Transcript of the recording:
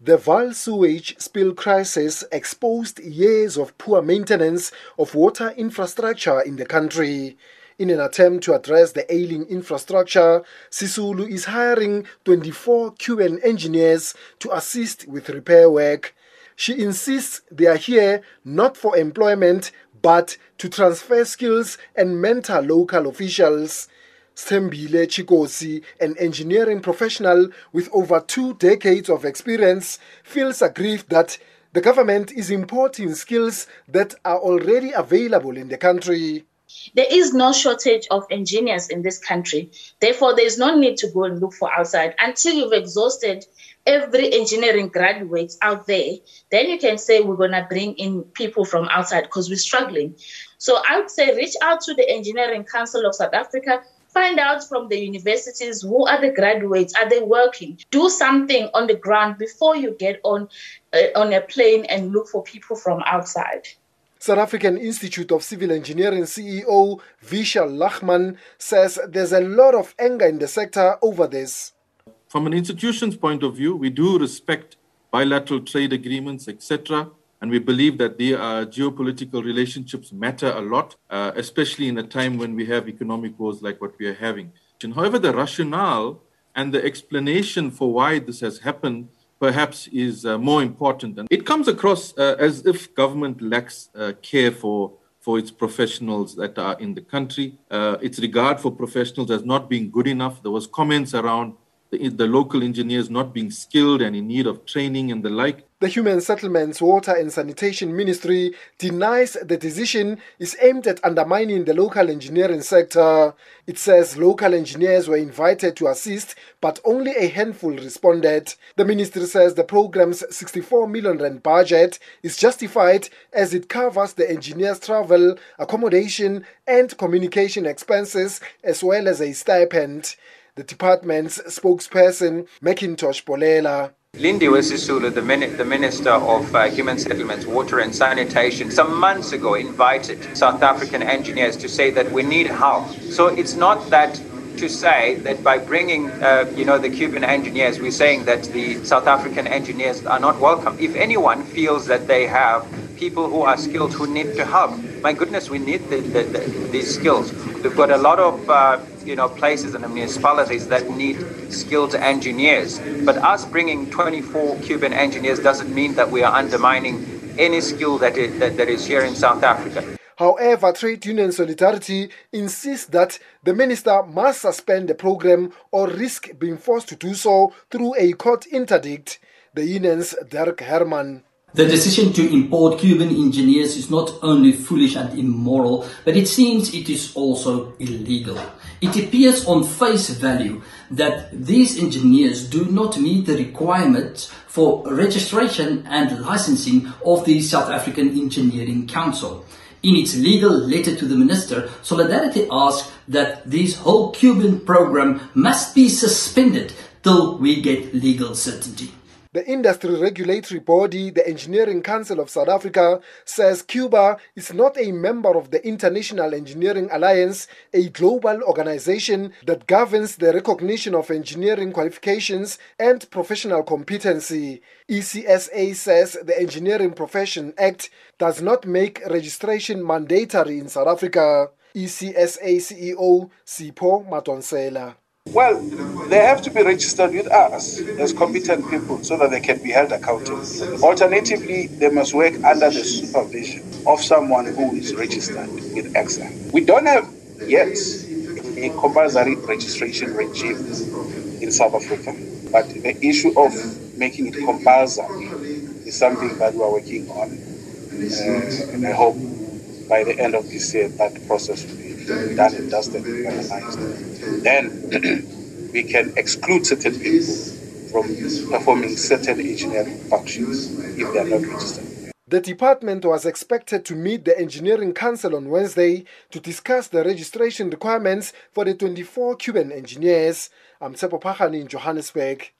The Vaal sewage spill crisis exposed years of poor maintenance of water infrastructure in the country. In an attempt to address the ailing infrastructure, Sisulu is hiring 24 Cuban engineers to assist with repair work. She insists they are here not for employment but to transfer skills and mentor local officials. Stembile Chikosi, an engineering professional with over two decades of experience, feels aggrieved that the government is importing skills that are already available in the country. There is no shortage of engineers in this country. Therefore, there is no need to go and look for outside until you've exhausted every engineering graduate out there. Then you can say we're going to bring in people from outside because we're struggling. So I would say reach out to the Engineering Council of South Africa Find out from the universities who are the graduates. Are they working? Do something on the ground before you get on uh, on a plane and look for people from outside. South African Institute of Civil Engineering CEO Vishal Lachman says there's a lot of anger in the sector over this. From an institution's point of view, we do respect bilateral trade agreements, etc. And we believe that the uh, geopolitical relationships matter a lot, uh, especially in a time when we have economic wars like what we are having. However, the rationale and the explanation for why this has happened perhaps is uh, more important. And it comes across uh, as if government lacks uh, care for for its professionals that are in the country. Uh, its regard for professionals has not been good enough. There was comments around the, the local engineers not being skilled and in need of training and the like. The Human Settlements, Water and Sanitation Ministry denies the decision is aimed at undermining the local engineering sector. It says local engineers were invited to assist, but only a handful responded. The ministry says the program's 64 million rand budget is justified as it covers the engineers' travel, accommodation, and communication expenses, as well as a stipend. The department's spokesperson, Macintosh Polela, Lindiwe Sisulu, the, min- the Minister of uh, Human Settlements, Water and Sanitation, some months ago invited South African engineers to say that we need help. So it's not that to say that by bringing, uh, you know, the Cuban engineers, we're saying that the South African engineers are not welcome. If anyone feels that they have people who are skilled who need to help, my goodness, we need the, the, the, these skills. We've got a lot of, uh, you know, places and municipalities that need skilled engineers. But us bringing 24 Cuban engineers doesn't mean that we are undermining any skill that is, that, that is here in South Africa. However, Trade Union Solidarity insists that the minister must suspend the program or risk being forced to do so through a court interdict. The union's Dirk Hermann. The decision to import Cuban engineers is not only foolish and immoral, but it seems it is also illegal. It appears on face value that these engineers do not meet the requirements for registration and licensing of the South African Engineering Council. In its legal letter to the minister, Solidarity asks that this whole Cuban program must be suspended till we get legal certainty. The industry regulatory body, the Engineering Council of South Africa, says Cuba is not a member of the International Engineering Alliance, a global organization that governs the recognition of engineering qualifications and professional competency. ECSA says the Engineering Profession Act does not make registration mandatory in South Africa. ECSA CEO Sipho Madonsela. Well, they have to be registered with us as competent people so that they can be held accountable. Alternatively, they must work under the supervision of someone who is registered with ECSA. We don't have yet a compulsory registration regime in South Africa, but the issue of making it compulsory is something that we are working on. And I hope by the end of this year that process done and dusted and finalized. Then we can exclude certain people from performing certain engineering functions if they are not registered. The department was expected to meet the Engineering Council on Wednesday to discuss the registration requirements for the 24 Cuban engineers. I'm Tsepo Pachani in Johannesburg.